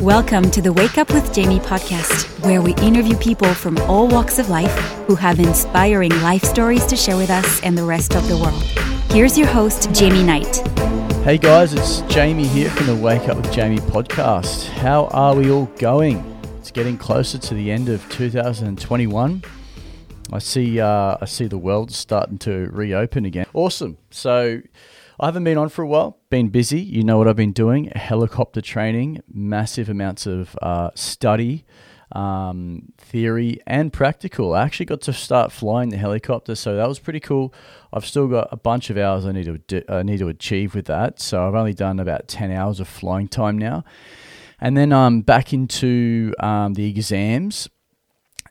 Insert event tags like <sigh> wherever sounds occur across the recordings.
Welcome to the Wake Up with Jamie podcast, where we interview people from all walks of life who have inspiring life stories to share with us and the rest of the world. Here's your host, Jamie Knight. Hey guys, it's Jamie here from the Wake Up with Jamie podcast. How are we all going? It's getting closer to the end of 2021. I see, uh, I see the world starting to reopen again. Awesome. So I haven't been on for a while, been busy. You know what I've been doing helicopter training, massive amounts of uh, study, um, theory, and practical. I actually got to start flying the helicopter, so that was pretty cool. I've still got a bunch of hours I need to do, I need to achieve with that. So I've only done about 10 hours of flying time now. And then I'm um, back into um, the exams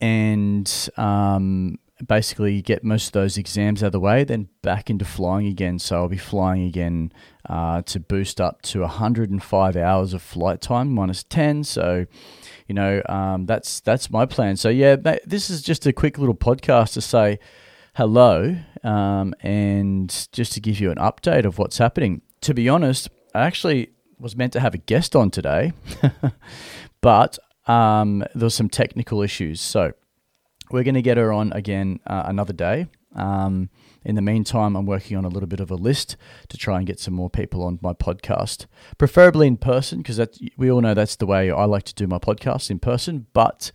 and um, basically get most of those exams out of the way, then back into flying again. So I'll be flying again uh, to boost up to 105 hours of flight time minus 10. So, you know, um, that's that's my plan. So yeah, this is just a quick little podcast to say hello um, and just to give you an update of what's happening. To be honest, I actually was meant to have a guest on today, <laughs> but um, there was some technical issues. So we're going to get her on again uh, another day. Um, in the meantime, I'm working on a little bit of a list to try and get some more people on my podcast, preferably in person, because we all know that's the way I like to do my podcast in person. But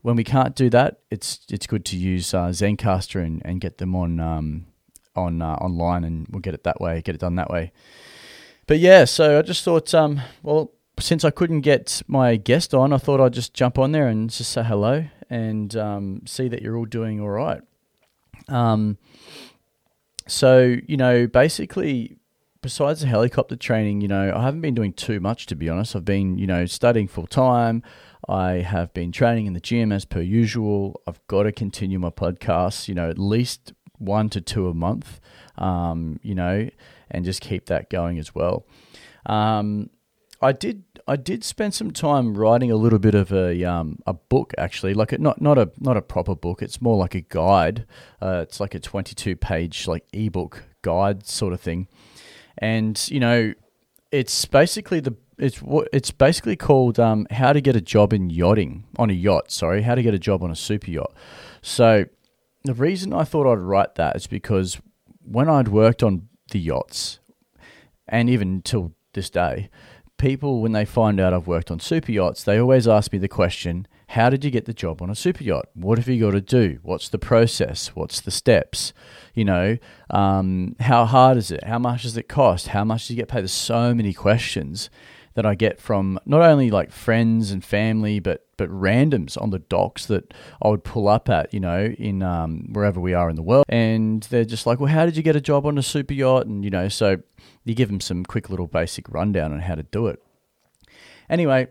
when we can't do that, it's it's good to use uh, Zencastr and, and get them on um, on uh, online, and we'll get it that way, get it done that way. But yeah, so I just thought, um, well, since I couldn't get my guest on, I thought I'd just jump on there and just say hello and um, see that you're all doing all right. Um, so, you know, basically, besides the helicopter training, you know, I haven't been doing too much to be honest. I've been, you know, studying full time. I have been training in the gym as per usual. I've got to continue my podcasts, you know, at least one to two a month, um, you know, and just keep that going as well. Um, I did I did spend some time writing a little bit of a um, a book actually, like a, not not a not a proper book. It's more like a guide. Uh, it's like a twenty two page like ebook guide sort of thing, and you know, it's basically the it's it's basically called um, how to get a job in yachting on a yacht. Sorry, how to get a job on a super yacht. So the reason I thought I'd write that is because when I'd worked on the yachts, and even till this day people, when they find out I've worked on super yachts, they always ask me the question, How did you get the job on a super yacht? What have you got to do? What's the process? What's the steps? You know, um, how hard is it? How much does it cost? How much do you get paid? There's so many questions that I get from not only like friends and family, but but randoms on the docks that I would pull up at, you know, in um, wherever we are in the world, and they're just like, "Well, how did you get a job on a super yacht?" And you know, so you give them some quick little basic rundown on how to do it. Anyway,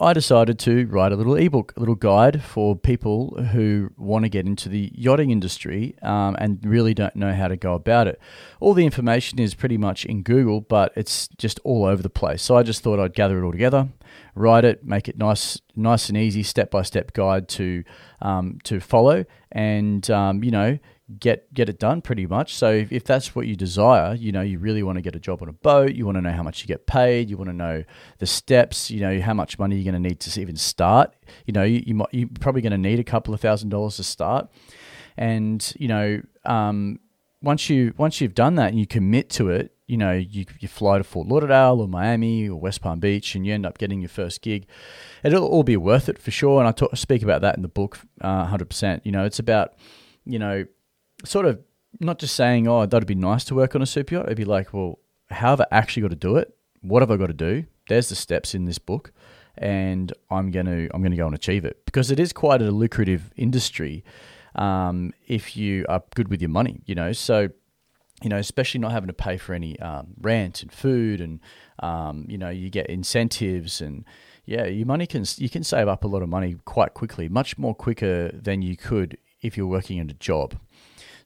I decided to write a little ebook, a little guide for people who want to get into the yachting industry um, and really don't know how to go about it. All the information is pretty much in Google, but it's just all over the place. So I just thought I'd gather it all together, write it, make it nice, nice and easy, step by step guide to um, to follow, and um, you know get get it done pretty much. So if, if, that's what you desire, you know, you really want to get a job on a boat, you want to know how much you get paid, you want to know the steps, you know, how much money you're going to need to even start. You know, you, you might you're probably going to need a couple of thousand dollars to start, and you know, um, once you once you've done that and you commit to it, you know, you, you fly to Fort Lauderdale or Miami or West Palm Beach and you end up getting your first gig. It'll all be worth it for sure. And I talk, speak about that in the book, uh, 100%. You know, it's about, you know, sort of not just saying, oh, that'd be nice to work on a super yacht. It'd be like, well, how have I actually got to do it? What have I got to do? There's the steps in this book, and I'm gonna I'm gonna go and achieve it because it is quite a lucrative industry um, if you are good with your money. You know, so you know, especially not having to pay for any um, rent and food, and um, you know, you get incentives and yeah, your money can you can save up a lot of money quite quickly, much more quicker than you could if you're working in a job.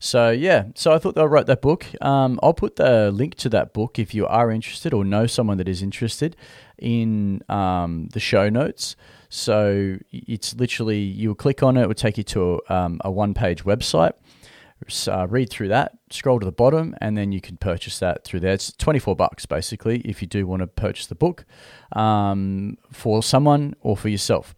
So yeah, so I thought I wrote that book. Um, I'll put the link to that book if you are interested or know someone that is interested in um, the show notes. So it's literally you'll click on it, it will take you to a, um, a one-page website. Uh, read through that, scroll to the bottom, and then you can purchase that through there. It's 24 bucks basically if you do want to purchase the book um, for someone or for yourself.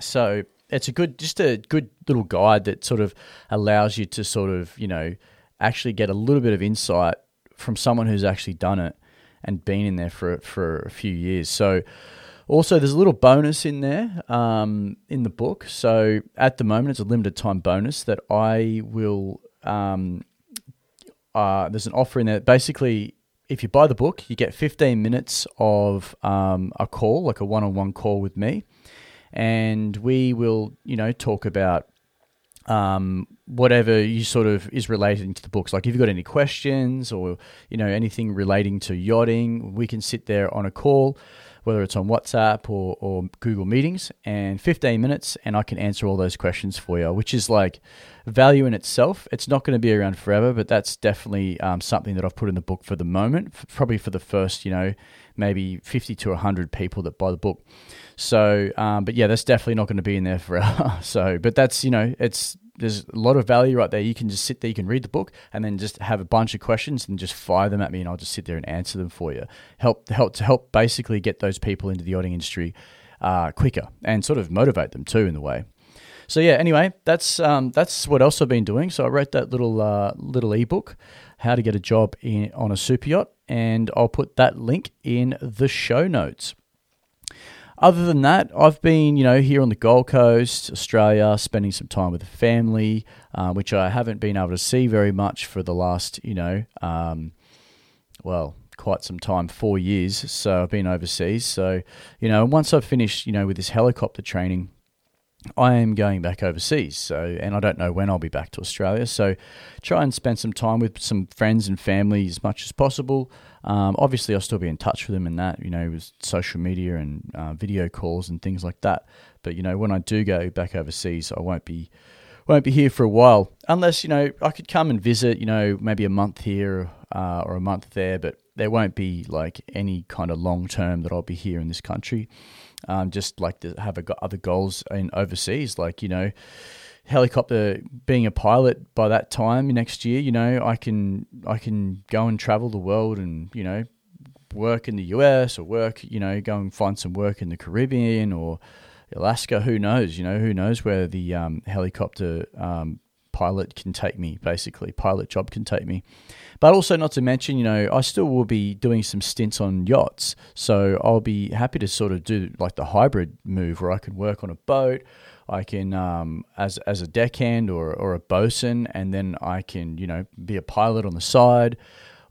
So it's a good, just a good little guide that sort of allows you to sort of, you know, actually get a little bit of insight from someone who's actually done it and been in there for for a few years. So also, there's a little bonus in there um, in the book. So at the moment, it's a limited time bonus that I will. Um, uh, there's an offer in there. Basically, if you buy the book, you get 15 minutes of um, a call, like a one-on-one call with me, and we will, you know, talk about um, whatever you sort of is relating to the books. Like if you've got any questions or you know anything relating to yachting, we can sit there on a call, whether it's on WhatsApp or, or Google Meetings, and 15 minutes, and I can answer all those questions for you, which is like value in itself. It's not going to be around forever, but that's definitely um, something that I've put in the book for the moment, probably for the first, you know, maybe 50 to 100 people that buy the book. So, um, but yeah, that's definitely not going to be in there forever. <laughs> so, but that's, you know, it's, there's a lot of value right there. You can just sit there, you can read the book, and then just have a bunch of questions and just fire them at me, and I'll just sit there and answer them for you. Help, help to help basically get those people into the yachting industry uh, quicker and sort of motivate them too in the way. So yeah, anyway, that's um, that's what else I've been doing. So I wrote that little uh, little ebook, how to get a job in on a super yacht, and I'll put that link in the show notes. Other than that, I've been, you know, here on the Gold Coast, Australia, spending some time with the family, uh, which I haven't been able to see very much for the last, you know, um, well, quite some time, four years. So I've been overseas. So, you know, once I've finished, you know, with this helicopter training, I am going back overseas, so and I don't know when I'll be back to Australia. So, try and spend some time with some friends and family as much as possible. Um, obviously, I'll still be in touch with them and that, you know, with social media and uh, video calls and things like that. But you know, when I do go back overseas, I won't be won't be here for a while, unless you know I could come and visit, you know, maybe a month here uh, or a month there. But there won't be like any kind of long term that I'll be here in this country um, just like to have a, other goals in overseas, like you know, helicopter being a pilot by that time next year. You know, I can I can go and travel the world and you know work in the US or work you know go and find some work in the Caribbean or Alaska. Who knows? You know, who knows where the um, helicopter um, pilot can take me, basically, pilot job can take me. But also, not to mention, you know, I still will be doing some stints on yachts. So I'll be happy to sort of do like the hybrid move where I can work on a boat. I can, um, as, as a deckhand or, or a bosun, and then I can, you know, be a pilot on the side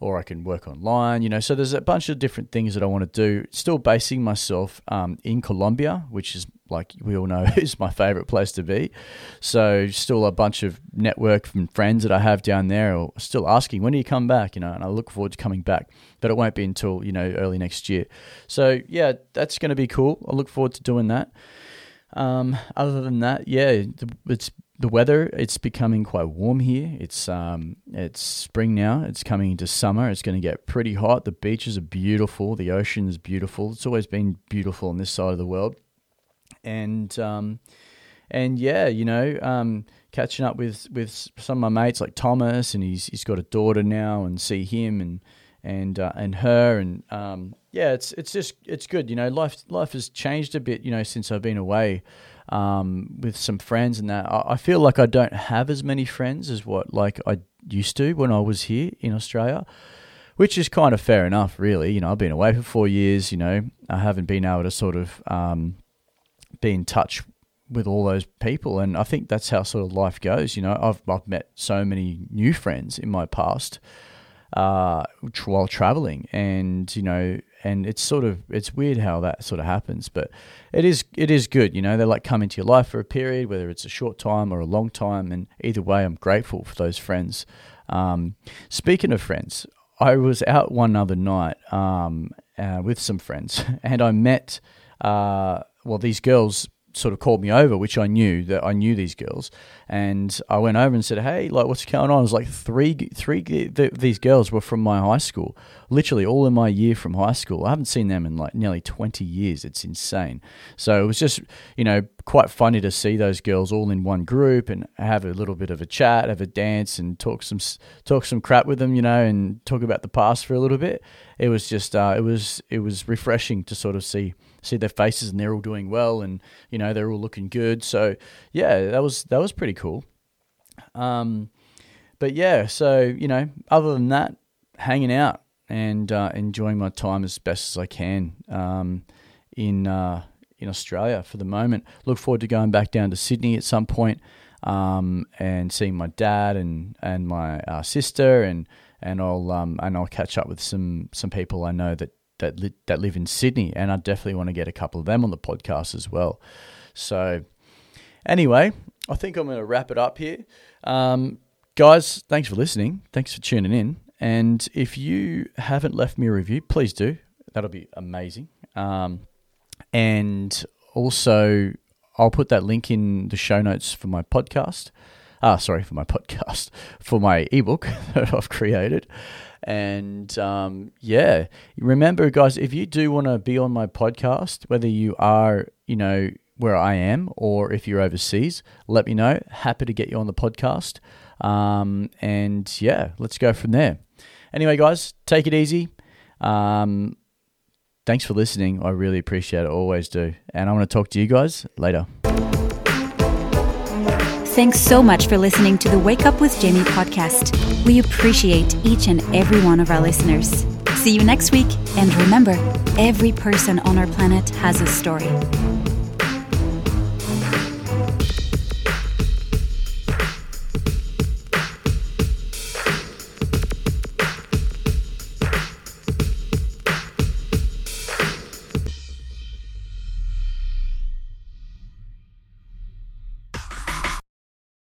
or I can work online, you know. So there's a bunch of different things that I want to do. Still basing myself um, in Colombia, which is like we all know <laughs> is my favorite place to be. So still a bunch of network and friends that I have down there are still asking when do you come back, you know, and I look forward to coming back, but it won't be until you know early next year. So yeah, that's going to be cool. I look forward to doing that. Um, other than that, yeah, it's the weather it's becoming quite warm here. It's um it's spring now. It's coming into summer. It's going to get pretty hot. The beaches are beautiful. The ocean is beautiful. It's always been beautiful on this side of the world. And um and yeah, you know, um catching up with with some of my mates like Thomas and he's he's got a daughter now and see him and and uh, and her and um yeah, it's it's just it's good, you know. Life life has changed a bit, you know, since I've been away um, with some friends and that. I, I feel like I don't have as many friends as what like I used to when I was here in Australia, which is kind of fair enough, really. You know, I've been away for four years. You know, I haven't been able to sort of um, be in touch with all those people, and I think that's how sort of life goes. You know, I've I've met so many new friends in my past uh, while traveling, and you know, and it's sort of it's weird how that sort of happens, but it is it is good. You know, they like come into your life for a period, whether it's a short time or a long time, and either way, I'm grateful for those friends. Um, speaking of friends, I was out one other night um, uh, with some friends, <laughs> and I met uh, well these girls sort of called me over, which I knew that I knew these girls, and I went over and said, "Hey, like, what's going on?" It was like three, three. Th- these girls were from my high school, literally all in my year from high school. I haven't seen them in like nearly twenty years. It's insane. So it was just, you know, quite funny to see those girls all in one group and have a little bit of a chat, have a dance, and talk some talk some crap with them, you know, and talk about the past for a little bit. It was just uh, it was it was refreshing to sort of see see their faces and they're all doing well and you know they're all looking good. So yeah, that was that was pretty cool. Um, but yeah, so you know, other than that, hanging out and uh, enjoying my time as best as I can um, in uh, in Australia for the moment. Look forward to going back down to Sydney at some point um, and seeing my dad and and my uh, sister and and I'll um, and I'll catch up with some some people I know that that li- that live in Sydney, and I definitely want to get a couple of them on the podcast as well. So, anyway, I think I'm going to wrap it up here, um, guys. Thanks for listening. Thanks for tuning in. And if you haven't left me a review, please do. That'll be amazing. Um, and also, I'll put that link in the show notes for my podcast. Ah, sorry, for my <laughs> podcast, for my ebook <laughs> that I've created. And um, yeah, remember, guys, if you do want to be on my podcast, whether you are, you know, where I am or if you're overseas, let me know. Happy to get you on the podcast. Um, and yeah, let's go from there. Anyway, guys, take it easy. Um, thanks for listening. I really appreciate it. Always do. And I want to talk to you guys later. Thanks so much for listening to the Wake Up with Jamie podcast. We appreciate each and every one of our listeners. See you next week. And remember, every person on our planet has a story.